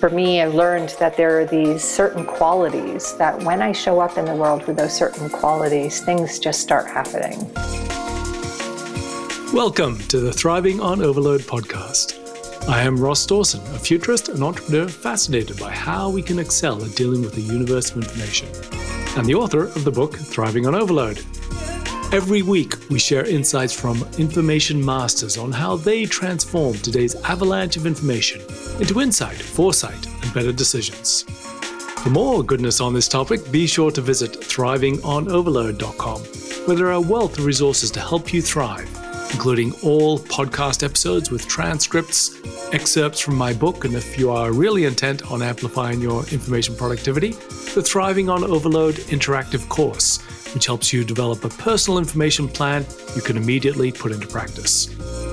For me, I learned that there are these certain qualities that when I show up in the world with those certain qualities, things just start happening. Welcome to the Thriving on Overload podcast. I am Ross Dawson, a futurist and entrepreneur fascinated by how we can excel at dealing with the universe of information, and the author of the book Thriving on Overload. Every week, we share insights from information masters on how they transform today's avalanche of information into insight, foresight, and better decisions. For more goodness on this topic, be sure to visit thrivingonoverload.com, where there are a wealth of resources to help you thrive, including all podcast episodes with transcripts, excerpts from my book, and if you are really intent on amplifying your information productivity, the Thriving on Overload interactive course which helps you develop a personal information plan you can immediately put into practice.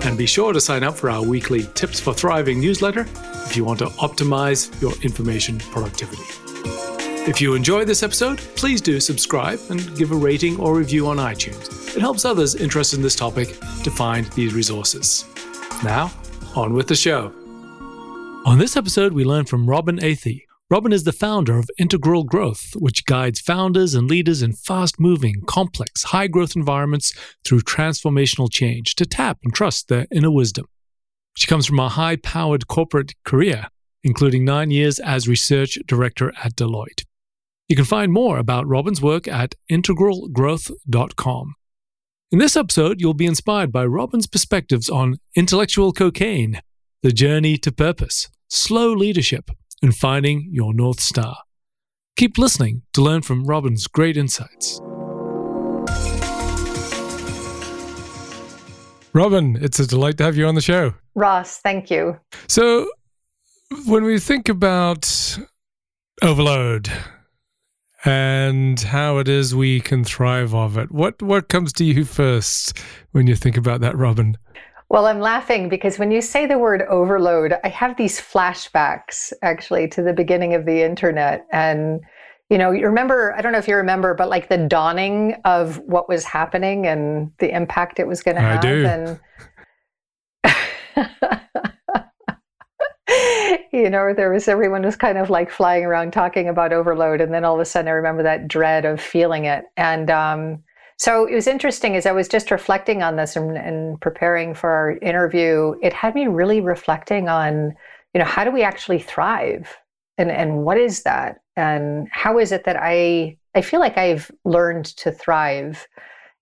And be sure to sign up for our weekly Tips for Thriving newsletter if you want to optimize your information productivity. If you enjoy this episode, please do subscribe and give a rating or review on iTunes. It helps others interested in this topic to find these resources. Now, on with the show. On this episode, we learn from Robin Athey, Robin is the founder of Integral Growth, which guides founders and leaders in fast moving, complex, high growth environments through transformational change to tap and trust their inner wisdom. She comes from a high powered corporate career, including nine years as research director at Deloitte. You can find more about Robin's work at integralgrowth.com. In this episode, you'll be inspired by Robin's perspectives on intellectual cocaine, the journey to purpose, slow leadership, and finding your North Star. Keep listening to learn from Robin's great insights. Robin, it's a delight to have you on the show. Ross, thank you. So, when we think about overload and how it is we can thrive off it, what what comes to you first when you think about that, Robin? Well, I'm laughing because when you say the word overload, I have these flashbacks actually to the beginning of the internet. And, you know, you remember, I don't know if you remember, but like the dawning of what was happening and the impact it was going to have. Do. And, you know, there was everyone was kind of like flying around talking about overload. And then all of a sudden I remember that dread of feeling it. And, um, so it was interesting as I was just reflecting on this and, and, preparing for our interview, it had me really reflecting on, you know, how do we actually thrive? And and what is that? And how is it that I I feel like I've learned to thrive?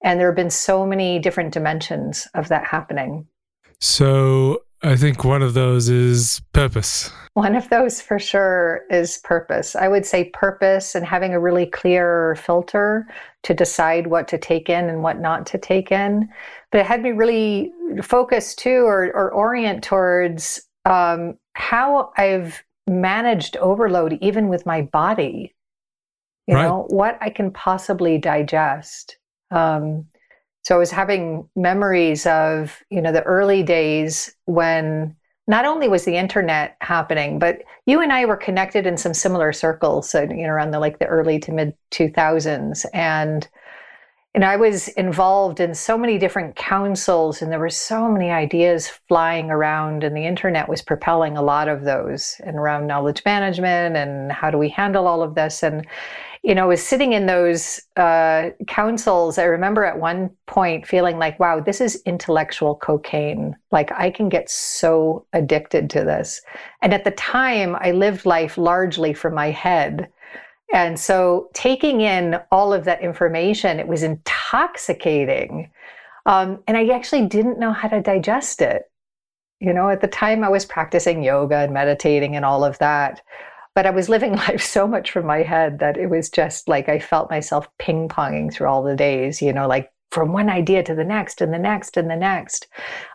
And there have been so many different dimensions of that happening. So I think one of those is purpose. One of those for sure is purpose. I would say purpose and having a really clear filter to decide what to take in and what not to take in. But it had me really focus too or, or orient towards um, how I've managed overload even with my body. You right. know, what I can possibly digest. Um, so I was having memories of, you know, the early days when not only was the internet happening, but you and I were connected in some similar circles, so, you know, around the like the early to mid 2000s. And, and I was involved in so many different councils, and there were so many ideas flying around, and the internet was propelling a lot of those and around knowledge management and how do we handle all of this. And you know, was sitting in those uh, councils. I remember at one point feeling like, wow, this is intellectual cocaine. Like, I can get so addicted to this. And at the time, I lived life largely from my head. And so, taking in all of that information, it was intoxicating. Um, and I actually didn't know how to digest it. You know, at the time, I was practicing yoga and meditating and all of that. But I was living life so much from my head that it was just like I felt myself ping ponging through all the days, you know, like from one idea to the next and the next and the next,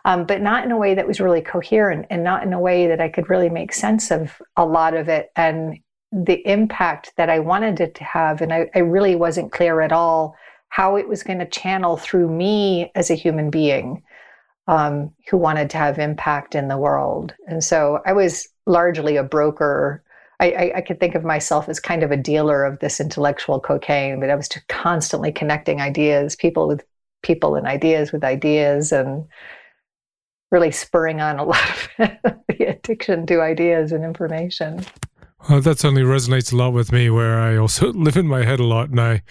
um, but not in a way that was really coherent and not in a way that I could really make sense of a lot of it and the impact that I wanted it to have. And I, I really wasn't clear at all how it was going to channel through me as a human being um, who wanted to have impact in the world. And so I was largely a broker I, I, I, could think of myself as kind of a dealer of this intellectual cocaine, but I was just constantly connecting ideas, people with people and ideas with ideas. And really spurring on a lot of the addiction to ideas and information. Well, that certainly resonates a lot with me, where I also live in my head a lot, and I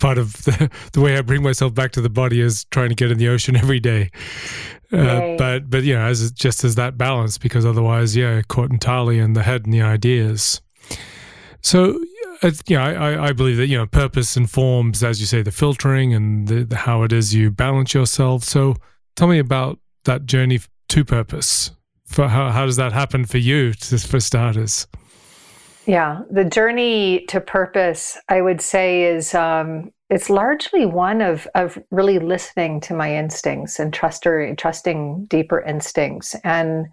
part of the, the way I bring myself back to the body is trying to get in the ocean every day. Uh, but but you know, as just as that balance, because otherwise, yeah, caught entirely in the head and the ideas. So, uh, you know, I, I believe that you know purpose informs, as you say, the filtering and the, the, how it is you balance yourself. So, tell me about that journey to purpose. For how how does that happen for you, to, for starters? Yeah, the journey to purpose, I would say, is um, it's largely one of of really listening to my instincts and trusting trusting deeper instincts. And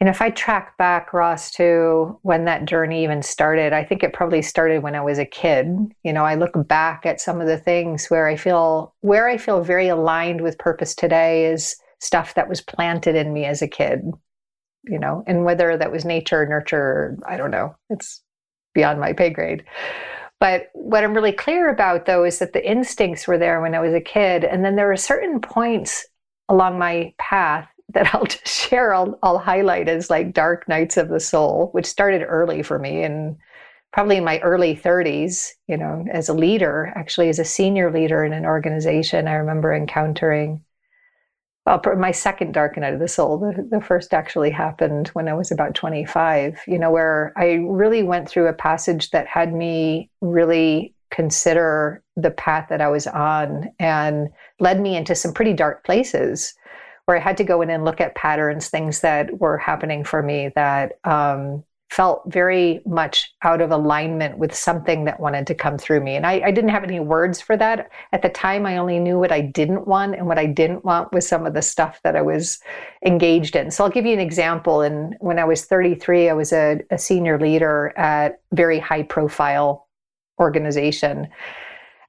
and if I track back, Ross, to when that journey even started, I think it probably started when I was a kid. You know, I look back at some of the things where I feel where I feel very aligned with purpose today is stuff that was planted in me as a kid you know, and whether that was nature, nurture, I don't know. It's beyond my pay grade. But what I'm really clear about, though, is that the instincts were there when I was a kid. And then there were certain points along my path that I'll just share, I'll, I'll highlight as like dark nights of the soul, which started early for me and probably in my early 30s, you know, as a leader, actually as a senior leader in an organization, I remember encountering well, my second dark night of the soul. The, the first actually happened when I was about 25, you know, where I really went through a passage that had me really consider the path that I was on and led me into some pretty dark places where I had to go in and look at patterns, things that were happening for me that um, felt very much out of alignment with something that wanted to come through me. And I, I, didn't have any words for that. At the time, I only knew what I didn't want, and what I didn't want was some of the stuff that I was engaged in. So I'll give you an example. And when I was 33, I was a, a senior leader at very high profile organization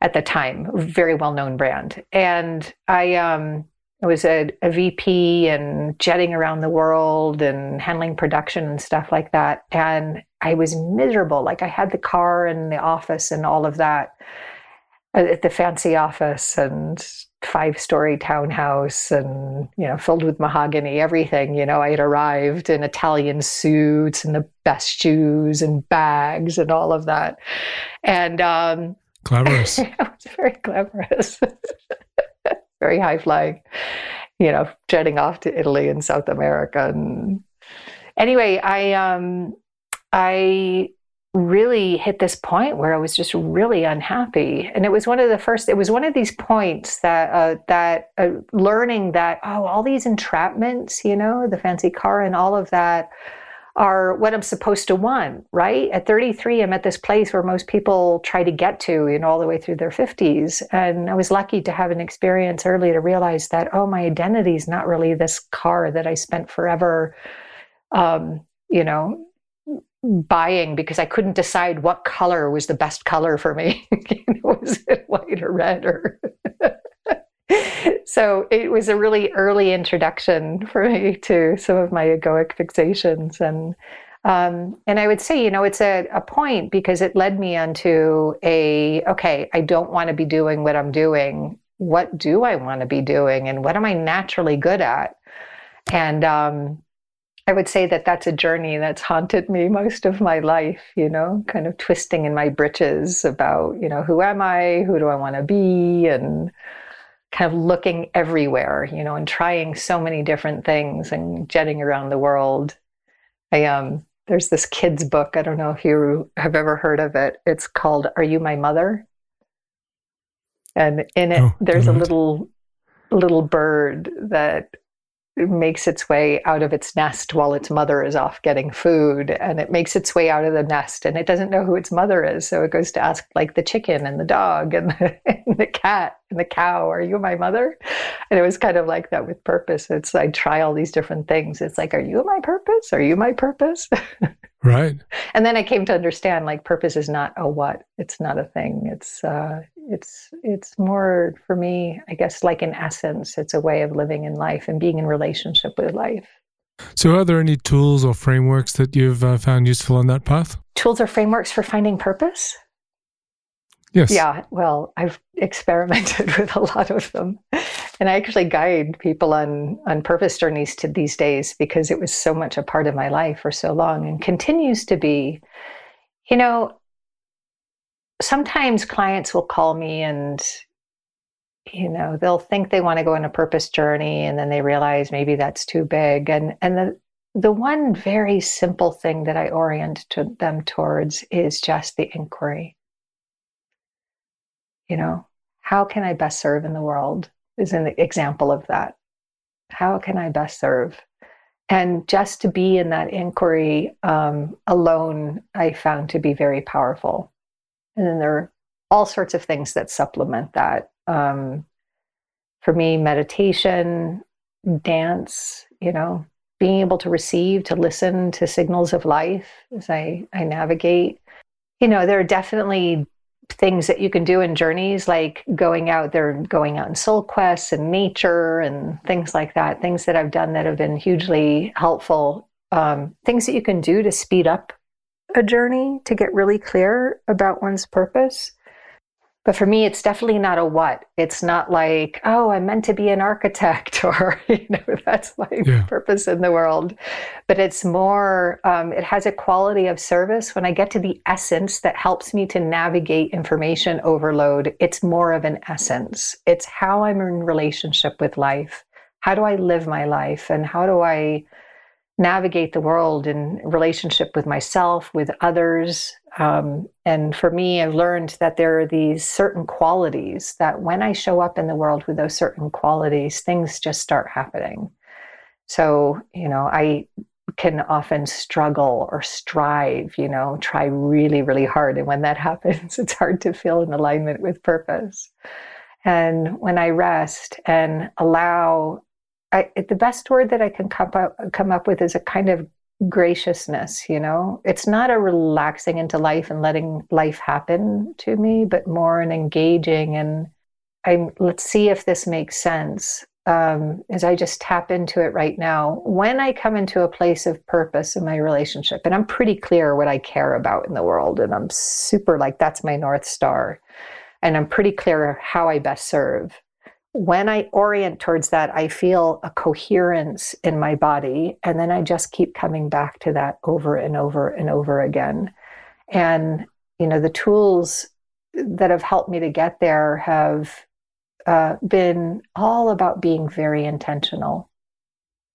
at the time, very well known brand. And I um I was a, a, VP and jetting around the world and handling production and stuff like that. And I was miserable. Like I had the car and the office and all of that, at the fancy office and five story townhouse and, you know, filled with mahogany, everything. You know, I had arrived in Italian suits and the best shoes and bags and all of that. And, um, Glamorous. it was very glamorous. very high flying, you know, jetting off to Italy and South America. And anyway, I um, I really hit this point where I was just really unhappy, and it was one of the first. It was one of these points that uh, that uh, learning that oh, all these entrapments, you know, the fancy car and all of that are what I'm supposed to want, right? At 33, I'm at this place where most people try to get to, you know, all the way through their 50s. And I was lucky to have an experience early to realize that, oh, my identity is not really this car that I spent forever, um, you know, buying because I couldn't decide what color was the best color for me. was it white or red or so it was a really early introduction for me to some of my egoic fixations and um, and I would say, you know, it's a, a point because it led me onto a okay, I don't want to be doing what I'm doing. What do I want to be doing, and what am I naturally good at? And um, I would say that that's a journey that's haunted me most of my life. You know, kind of twisting in my britches about, you know, who am I? Who do I want to be? And kind of looking everywhere, you know, and trying so many different things and jetting around the world. I um there's this kid's book. I don't know if you have ever heard of it. It's called Are You My Mother? And in it oh, there's a little little bird that makes its way out of its nest while its mother is off getting food and it makes its way out of the nest and it doesn't know who its mother is so it goes to ask like the chicken and the dog and the, and the cat and the cow are you my mother? And it was kind of like that with purpose. It's i try all these different things. It's like are you my purpose? Are you my purpose right. And then i came to understand like purpose is not a what it's not a thing. It's uh it's it's more for me i guess like in essence it's a way of living in life and being in relationship with life. So are there any tools or frameworks that you've uh, found useful on that path? Tools or frameworks for finding purpose? Yes. Yeah well i've experimented with a lot of them and I actually guide people on on purpose journeys to these days because it was so much a part of my life for so long and continues to be. You know, sometimes clients will call me and you know they'll think they want to go on a purpose journey and then they realize maybe that's too big and and the the one very simple thing that I orient to them towards is just the inquiry. You know, how can I best serve in the world is an example of that. How can I best serve? And just to be in that inquiry um, alone, I found to be very powerful. And then there are all sorts of things that supplement that. Um, for me, meditation, dance, you know, being able to receive, to listen to signals of life as I, I navigate. You know, there are definitely things that you can do in journeys like going out there going out in soul quests and nature and things like that things that i've done that have been hugely helpful um, things that you can do to speed up a journey to get really clear about one's purpose but for me it's definitely not a what. It's not like oh i'm meant to be an architect or you know that's my yeah. purpose in the world. But it's more um, it has a quality of service. When i get to the essence that helps me to navigate information overload it's more of an essence. It's how i'm in relationship with life. How do i live my life? And how do i navigate the world in relationship with myself, with others. Um, and for me, I've learned that there are these certain qualities that when I show up in the world with those certain qualities, things just start happening. So, you know, I can often struggle or strive, you know, try really, really hard. And when that happens, it's hard to feel in alignment with purpose. And when I rest and allow I, the best word that I can come up, come up with is a kind of graciousness, you know? It's not a relaxing into life and letting life happen to me, but more an engaging and I'm, let's see if this makes sense. Um, as I just tap into it right now, when I come into a place of purpose in my relationship, and I'm pretty clear what I care about in the world, and I'm super like, that's my North Star, and I'm pretty clear how I best serve when I orient towards that, I feel a coherence in my body. And then I just keep coming back to that over and over and over again. And, you know, the tools that have helped me to get there have uh, been all about being very intentional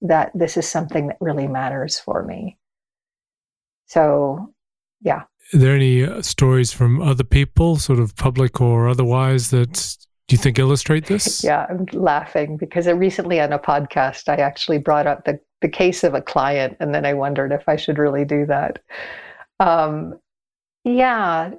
that this is something that really matters for me. So, yeah. Are there any uh, stories from other people, sort of public or otherwise, that do you think illustrate this? Yeah, I'm laughing because recently on a podcast, I actually brought up the, the case of a client, and then I wondered if I should really do that. Um, yeah.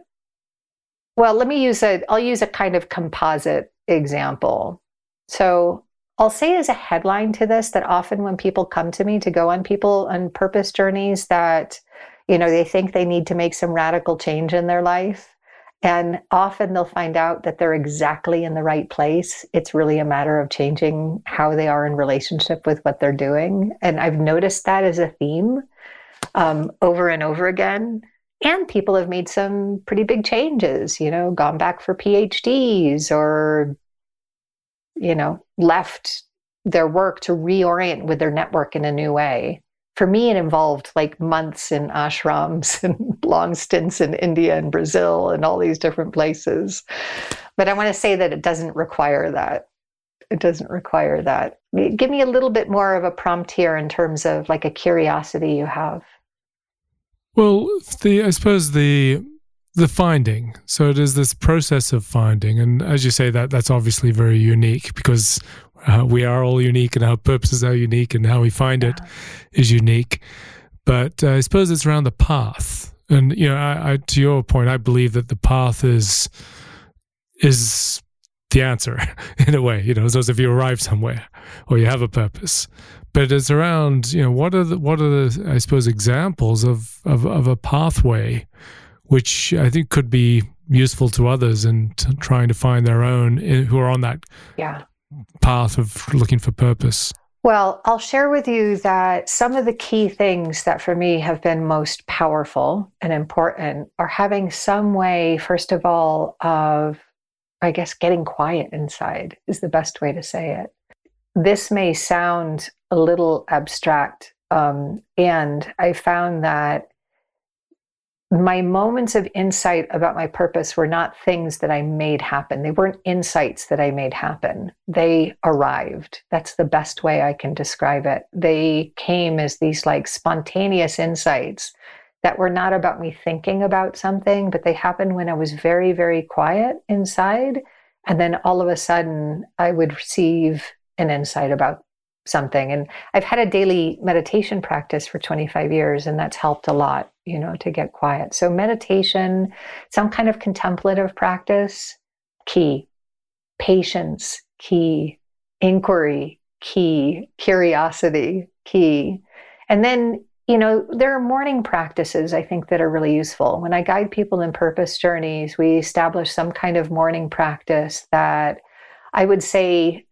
Well, let me use a, I'll use a kind of composite example. So I'll say as a headline to this that often when people come to me to go on people on purpose journeys that, you know, they think they need to make some radical change in their life and often they'll find out that they're exactly in the right place. It's really a matter of changing how they are in relationship with what they're doing. And I've noticed that as a theme um, over and over again. And people have made some pretty big changes, you know, gone back for PhDs or, you know, left their work to reorient with their network in a new way for me, it involved like months in ashrams and long stints in India and Brazil and all these different places. But I want to say that it doesn't require that. It doesn't require that. Give me a little bit more of a prompt here in terms of like a curiosity you have. Well, the I suppose the the finding. So it is this process of finding, and as you say, that that's obviously very unique because uh, we are all unique and our purposes are unique and how we find it is unique. But uh, I suppose it's around the path. And you know, I, I, to your point, I believe that the path is is the answer in a way. You know, as if you arrive somewhere or you have a purpose. But it's around, you know, what are the what are the I suppose examples of of, of a pathway, which I think could be useful to others and trying to find their own eh, who are on that yeah path of looking for purpose? Well, I'll share with you that some of the key things that for me have been most powerful and important are having some way, first of all, of I guess getting quiet inside is the best way to say it. This may sound a little abstract, um, and I found that my moments of insight about my purpose were not things that I made happen. They weren't insights that I made happen. They arrived. That's the best way I can describe it. They came as these like spontaneous insights that were not about me thinking about something, but they happened when I was very, very quiet inside. And then all of a sudden, I would receive an insight about something. And I've had a daily meditation practice for 25 years, and that's helped a lot, you know, to get quiet. So, meditation, some kind of contemplative practice, key. Patience, key. Inquiry, key. Curiosity, key. And then, you know, there are morning practices I think that are really useful. When I guide people in purpose journeys, we establish some kind of morning practice that I would say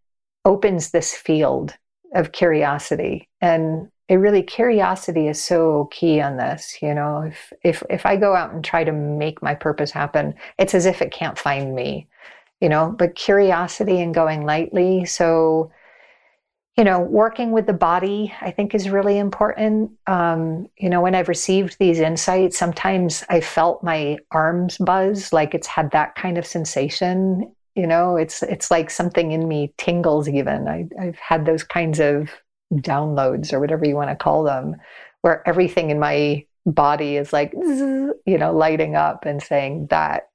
opens this field of curiosity. And it really curiosity is so key on this you know if if if i go out and try to make my purpose happen it's as if it can't find me you know but curiosity and going lightly. So you know working with the body i think is really important. Um, you know when i've received these insights sometimes i felt my arms buzz like it's had that kind of sensation you know it's it's like something in me tingles even. I, i've had those kinds of downloads or whatever you want to call them where everything in my body is like you know lighting up and saying that.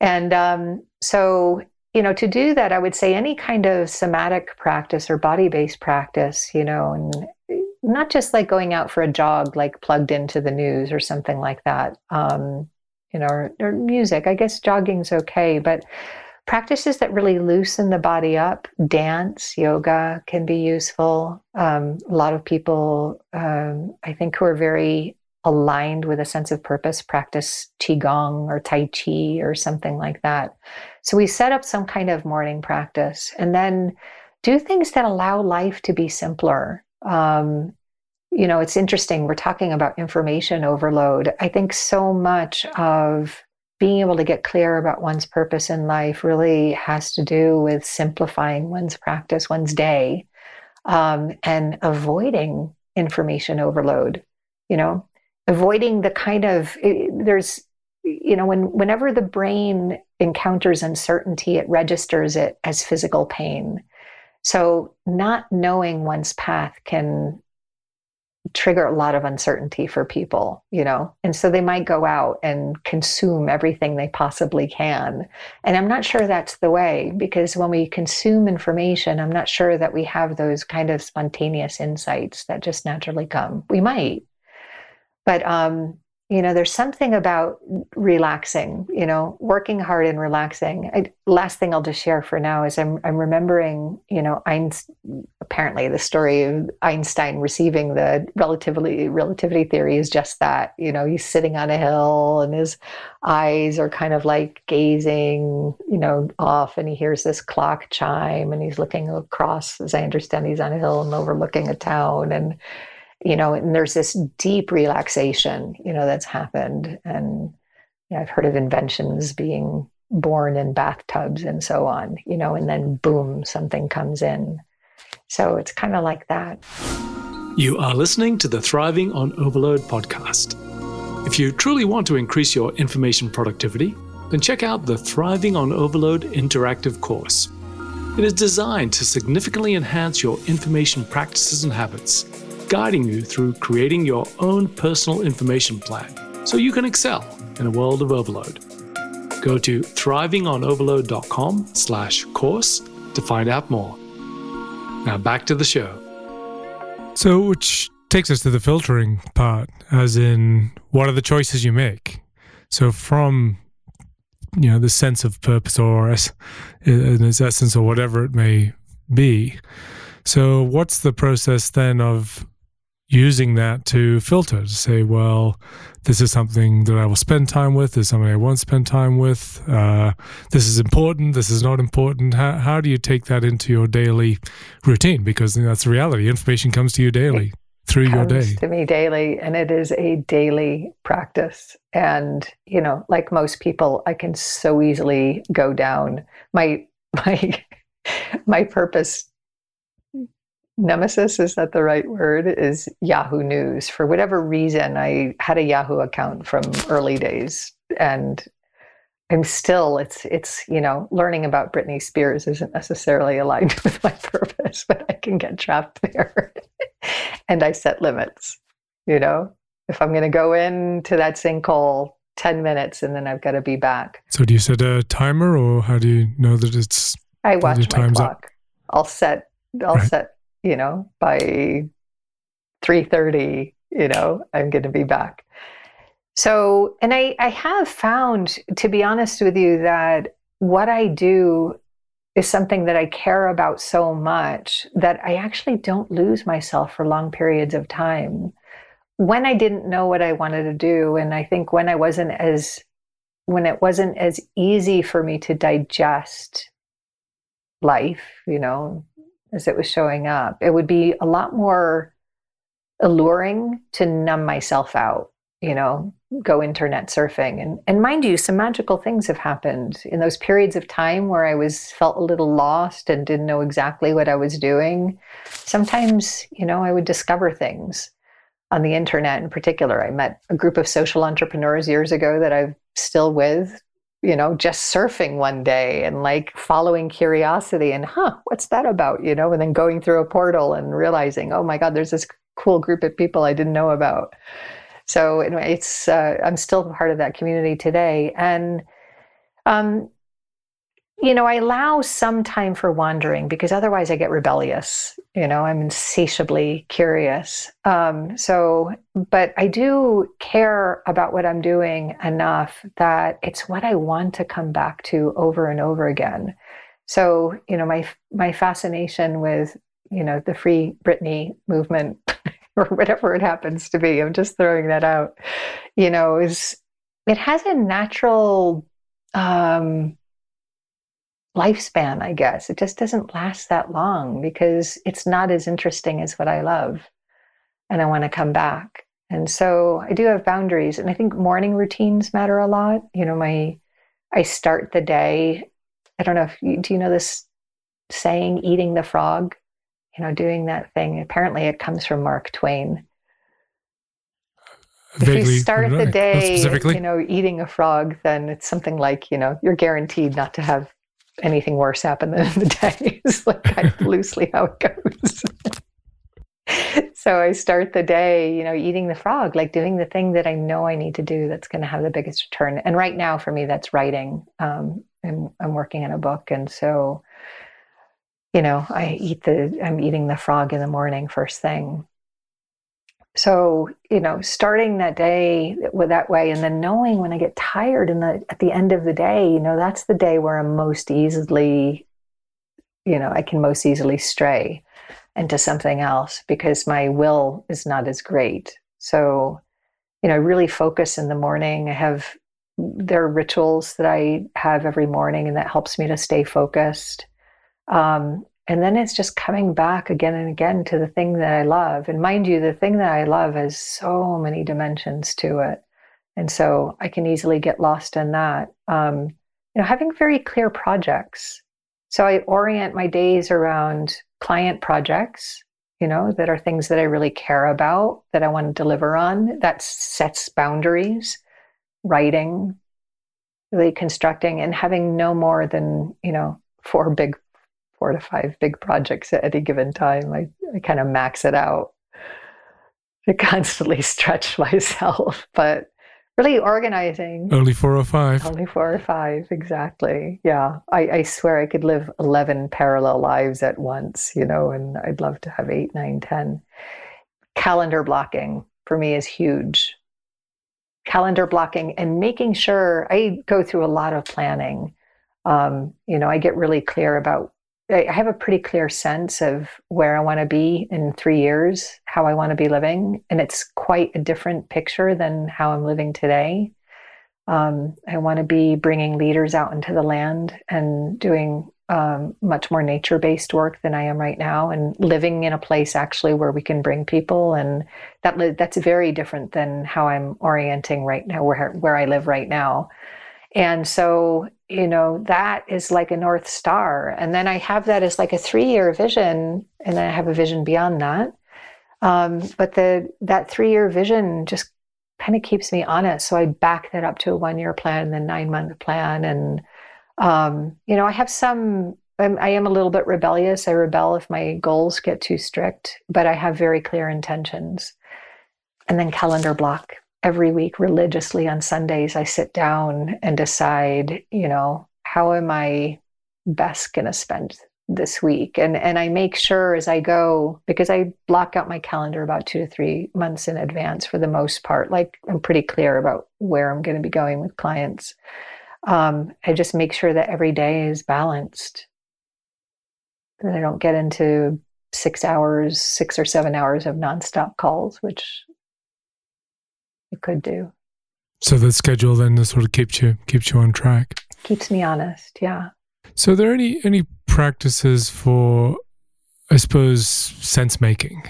And um, so you know to do that i would say any kind of somatic practice or body-based practice you know and not just like going out for a jog like plugged into the news or something like that um, you know or, or music. I guess jogging's okay but practices that really loosen the body up. Dance yoga can be useful. Um, a lot of people um, i think who are very aligned with a sense of purpose practice qigong or tai chi or something like that. So we set up some kind of morning practice and then do things that allow life to be simpler. Um, you know it's interesting we're talking about information overload. I think so much of being able to get clear about one's purpose in life really has to do with simplifying one's practice, one's day, um, and avoiding information overload. You know, avoiding the kind of there's you know when whenever the brain encounters uncertainty, it registers it as physical pain. So not knowing one's path can trigger a lot of uncertainty for people, you know? And so they might go out and consume everything they possibly can. And I'm not sure that's the way because when we consume information, I'm not sure that we have those kind of spontaneous insights that just naturally come. We might. But um, you know there's something about relaxing you know working hard and relaxing. I, last thing i'll just share for now is i'm, I'm remembering you know Einstein, apparently the story of einstein receiving the relativity relativity theory is just that you know he's sitting on a hill and his eyes are kind of like gazing you know off and he hears this clock chime and he's looking across as i understand he's on a hill and overlooking a town and you know, and there's this deep relaxation, you know, that's happened. And you know, I've heard of inventions being born in bathtubs and so on, you know, and then boom, something comes in. So it's kind of like that. You are listening to the Thriving on Overload podcast. If you truly want to increase your information productivity, then check out the Thriving on Overload interactive course. It is designed to significantly enhance your information practices and habits guiding you through creating your own personal information plan so you can excel in a world of overload. Go to thrivingonoverload.com slash course to find out more. Now back to the show. So, which takes us to the filtering part, as in what are the choices you make? So, from you know the sense of purpose or in its essence or whatever it may be. So, what's the process then of using that to filter to say, well, this is something that I will spend time with. This is something I won't spend time with. Uh, this is important. This is not important. How, how do you take that into your daily routine? Because that's the reality. Information comes to you daily through your day. To me daily, and it is a daily practice. And you know, like most people, I can so easily go down my my my purpose nemesis is that the right word is yahoo news. For whatever reason i had a yahoo account from early days and i'm still it's it's you know learning about britney spears isn't necessarily aligned with my purpose but i can get trapped there. And i set limits you know? If i'm going to go into that sinkhole 10 minutes and then i've got to be back. So do you set a timer or how do you know that it's i watch my clock up? i'll set i'll right. set you know, by 3:30, you know, I'm going to be back. So, and I I have found to be honest with you that what I do is something that I care about so much that I actually don't lose myself for long periods of time. When I didn't know what I wanted to do and I think when I wasn't as when it wasn't as easy for me to digest life, you know, as it was showing up. It would be a lot more alluring to numb myself out, you know, go internet surfing. And and mind you, some magical things have happened in those periods of time where I was felt a little lost and didn't know exactly what I was doing. Sometimes, you know, I would discover things on the internet in particular. I met a group of social entrepreneurs years ago that I'm still with you know, just surfing one day and like following curiosity and, huh, what's that about? You know, and then going through a portal and realizing, oh my God, there's this cool group of people I didn't know about. So anyway, it's, uh, I'm still part of that community today. And, um, you know, I allow some time for wandering because otherwise I get rebellious. You know, I'm insatiably curious. Um, so, but I do care about what I'm doing enough that it's what I want to come back to over and over again. So, you know, my my fascination with you know the Free Britney movement or whatever it happens to be, I'm just throwing that out. You know, is it has a natural. Um, lifespan, I guess. It just doesn't last that long because it's not as interesting as what I love. And I want to come back. And so I do have boundaries. And I think morning routines matter a lot. You know, my, I start the day. I don't know if you, do you know this saying, eating the frog? You know, doing that thing. Apparently it comes from Mark Twain. Vaguely, if you start the day, you know, eating a frog, then it's something like, you know, you're guaranteed not to have anything worse happen than in the day is like kind of loosely how it goes. so I start the day, you know, eating the frog, like doing the thing that I know I need to do that's going to have the biggest return. And right now for me, that's writing. Um, and I'm working on a book. And so, you know, I eat the, I'm eating the frog in the morning first thing so you know starting that day with that way and then knowing when i get tired in the at the end of the day you know that's the day where i'm most easily you know i can most easily stray into something else because my will is not as great. So you know I really focus in the morning. I have there are rituals that i have every morning and that helps me to stay focused. Um, and then it's just coming back again and again to the thing that I love. And mind you, the thing that I love has so many dimensions to it. And so I can easily get lost in that. Um, you know, having very clear projects. So I orient my days around client projects, you know, that are things that I really care about, that I want to deliver on. That sets boundaries, writing, really constructing, and having no more than, you know, four big four to five big projects at any given time. I, I kind of max it out to constantly stretch myself, but really organizing. Only four or five. Only four or five, exactly. Yeah. I, I swear I could live 11 parallel lives at once, you know, and I'd love to have eight, nine, ten. Calendar blocking for me is huge. Calendar blocking and making sure I go through a lot of planning. Um, you know, I get really clear about I have a pretty clear sense of where I want to be in three years, how I want to be living. And it's quite a different picture than how I'm living today. Um, I want to be bringing leaders out into the land and doing um, much more nature based work than I am right now, and living in a place actually where we can bring people, and that that's very different than how I'm orienting right now, where where I live right now. And so, you know, that is like a North Star. And then I have that as like a three year vision, and then I have a vision beyond that. Um, but the that three year vision just kind of keeps me honest. So I back that up to a one year plan and then nine month plan. And, um, you know, I have some, I'm, I am a little bit rebellious. I rebel if my goals get too strict, but I have very clear intentions. And then calendar block every week religiously on Sundays. I sit down and decide, you know, how am I best going to spend this week and and I make sure as I go because I block out my calendar about 2 to 3 months in advance for the most part like I'm pretty clear about where I'm going to be going with clients um, I just make sure that every day is balanced that I don't get into 6 hours 6 or 7 hours of nonstop calls which it could do so the schedule then sort of keeps you keeps you on track keeps me honest yeah so, are there any any practices for, I suppose, sense making?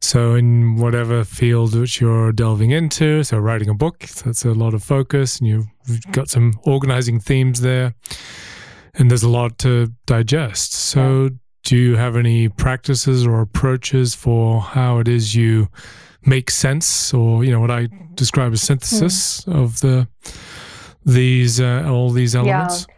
So, in whatever field which you're delving into, so writing a book, that's a lot of focus, and you've got some organizing themes there, and there's a lot to digest. So, yeah. do you have any practices or approaches for how it is you make sense, or you know what I describe as synthesis mm. of the these uh, all these elements? Yeah.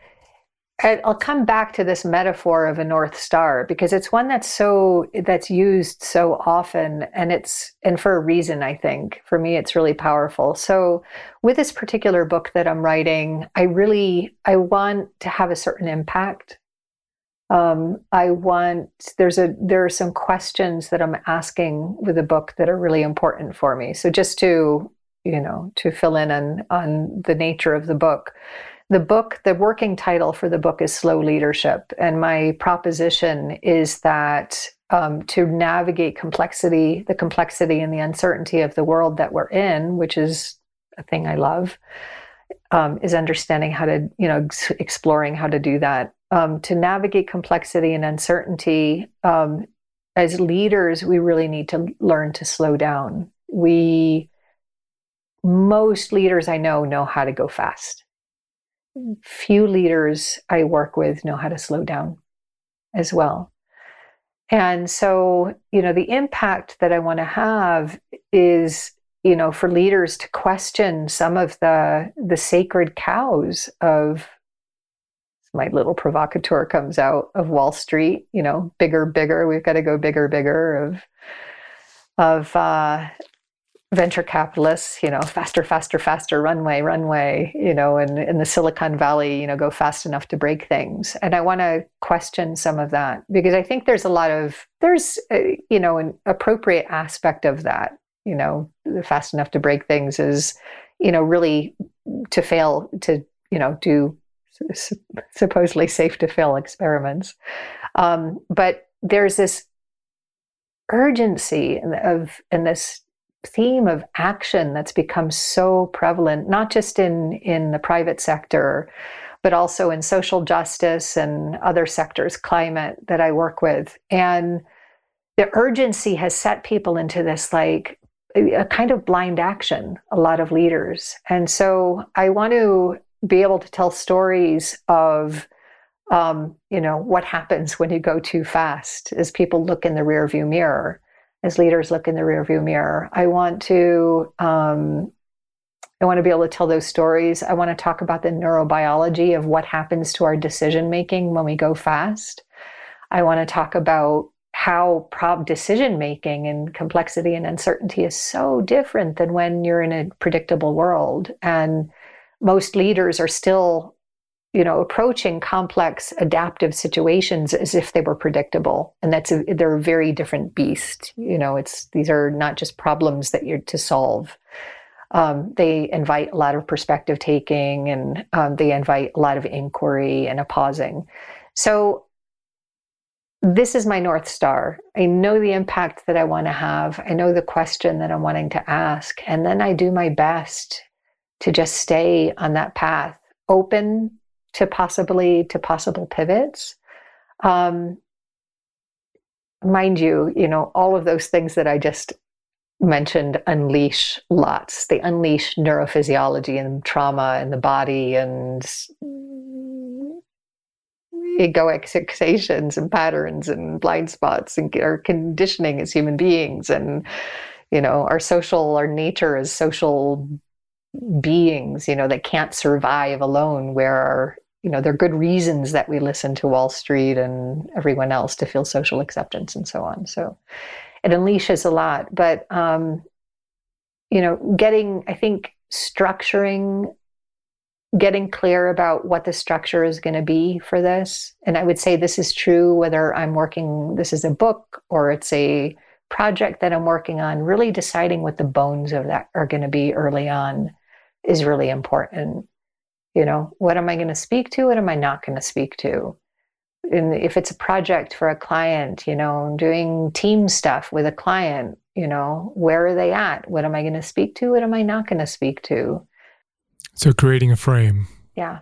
I'll come back to this metaphor of a north star because it's one that's so that's used so often and it's and for a reason I think for me it's really powerful. So with this particular book that I'm writing, I really I want to have a certain impact. Um, I want there's a there are some questions that I'm asking with the book that are really important for me. So just to you know to fill in on on the nature of the book the book, the working title for the book is Slow Leadership. And my proposition is that um, to navigate complexity, the complexity and the uncertainty of the world that we're in, which is a thing I love, um, is understanding how to, you know, exploring how to do that. Um, to navigate complexity and uncertainty, um, as leaders, we really need to learn to slow down. We, most leaders I know, know how to go fast few leaders I work with know how to slow down as well. And so, you know, the impact that I want to have is, you know, for leaders to question some of the the sacred cows of my little provocateur comes out of Wall Street, you know, bigger, bigger. We've got to go bigger, bigger of of uh, venture capitalists, you know, faster, faster, faster, runway, runway, you know, and in the Silicon Valley, you know, go fast enough to break things. And I want to question some of that because I think there's a lot of, there's, a, you know, an appropriate aspect of that, you know, fast enough to break things is, you know, really to fail, to, you know, do supposedly safe to fail experiments. Um, but there's this urgency of, in this theme of action that's become so prevalent, not just in, in the private sector, but also in social justice and other sectors, climate that I work with. And the urgency has set people into this like a kind of blind action, a lot of leaders. And so I want to be able to tell stories of um, you know what happens when you go too fast as people look in the rearview mirror as leaders look in the rearview mirror. I want to um, I want to be able to tell those stories. I want to talk about the neurobiology of what happens to our decision making when we go fast. I want to talk about how prob decision making and complexity and uncertainty is so different than when you're in a predictable world. And most leaders are still you know approaching complex adaptive situations as if they were predictable. And that's a, they're a very different beast. You know it's these are not just problems that you're to solve. Um, they invite a lot of perspective taking and um, they invite a lot of inquiry and a pausing. So this is my north star. I know the impact that i want to have. I know the question that i'm wanting to ask. And then i do my best to just stay on that path open to possibly to possible pivots. Um, mind you, you know, all of those things that I just mentioned unleash lots. They unleash neurophysiology and trauma and the body and egoic fixations and patterns and blind spots and our conditioning as human beings and you know our social our nature as social beings you know that can't survive alone where you know there are good reasons that we listen to wall street and everyone else to feel social acceptance and so on. So it unleashes a lot. But um you know getting i think structuring getting clear about what the structure is going to be for this. And I would say this is true whether I'm working, this is a book or it's a project that I'm working on, really deciding what the bones of that are going to be early on is really important. You know, what am I going to speak to? What am I not going to speak to? And if it's a project for a client, you know, doing team stuff with a client, you know, where are they at? What am I going to speak to? What am I not going to speak to? So creating a frame. Yeah.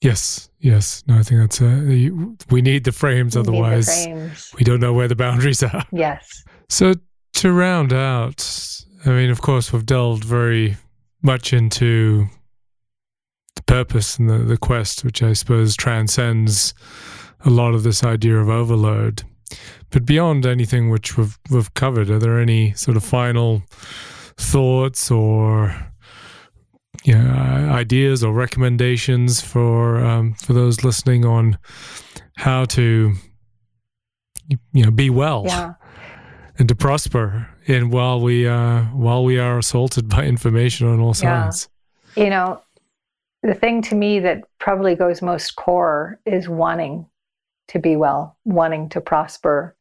Yes. Yes. No, I think that's a, we need the frames. We otherwise, the frames. we don't know where the boundaries are. Yes. So to round out, I mean, of course, we've delved very much into the purpose and the, the quest, which I suppose transcends a lot of this idea of overload. But beyond anything which we've we've covered, are there any sort of final thoughts or you know, ideas or recommendations for um, for those listening on how to you know be well yeah. and to prosper in while we uh, while we are assaulted by information on all sides. Yeah. You know, the thing to me that probably goes most core is wanting to be well, wanting to prosper,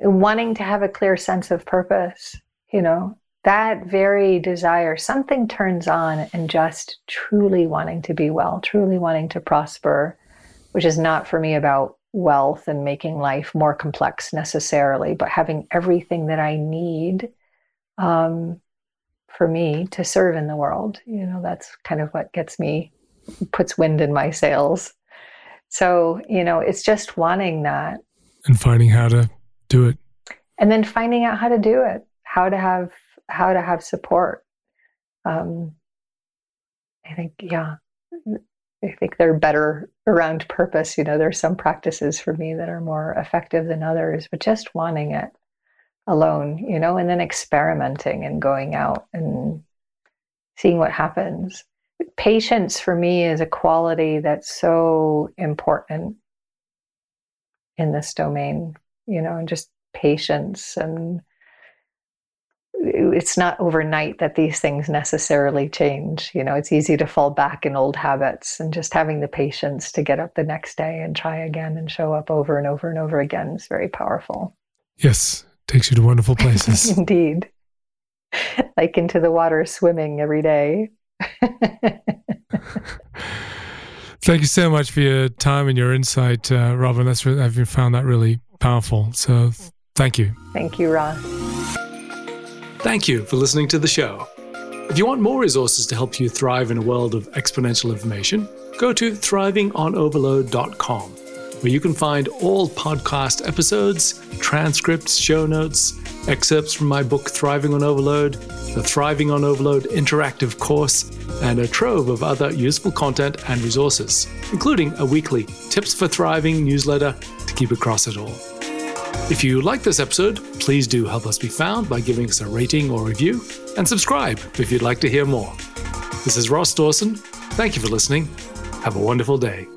wanting to have a clear sense of purpose. You know, that very desire, something turns on and just truly wanting to be well, truly wanting to prosper, which is not for me about wealth and making life more complex necessarily, but having everything that I need um, for me to serve in the world. You know, that's kind of what gets me, puts wind in my sails. So, you know, it's just wanting that. And finding how to do it. And then finding out how to do it, how to have how to have support. Um, I think, yeah, I think they're better around purpose. You know, there's some practices for me that are more effective than others, but just wanting it alone, you know, and then experimenting and going out and seeing what happens. Patience for me is a quality that's so important in this domain, you know, and just patience and it's not overnight that these things necessarily change. You know, it's easy to fall back in old habits and just having the patience to get up the next day and try again and show up over and over and over again is very powerful. Yes, takes you to wonderful places. Indeed. Like into the water swimming every day. Thank you so much for your time and your insight, uh, Robin. That's re- I've found that really powerful. So, thank you. Thank you, Ross. Thank you for listening to the show. If you want more resources to help you thrive in a world of exponential information, go to thrivingonoverload.com, where you can find all podcast episodes, transcripts, show notes, excerpts from my book Thriving on Overload, the Thriving on Overload interactive course, and a trove of other useful content and resources, including a weekly Tips for Thriving newsletter to keep across it all. If you like this episode, please do help us be found by giving us a rating or review, and subscribe if you'd like to hear more. This is Ross Dawson. Thank you for listening. Have a wonderful day.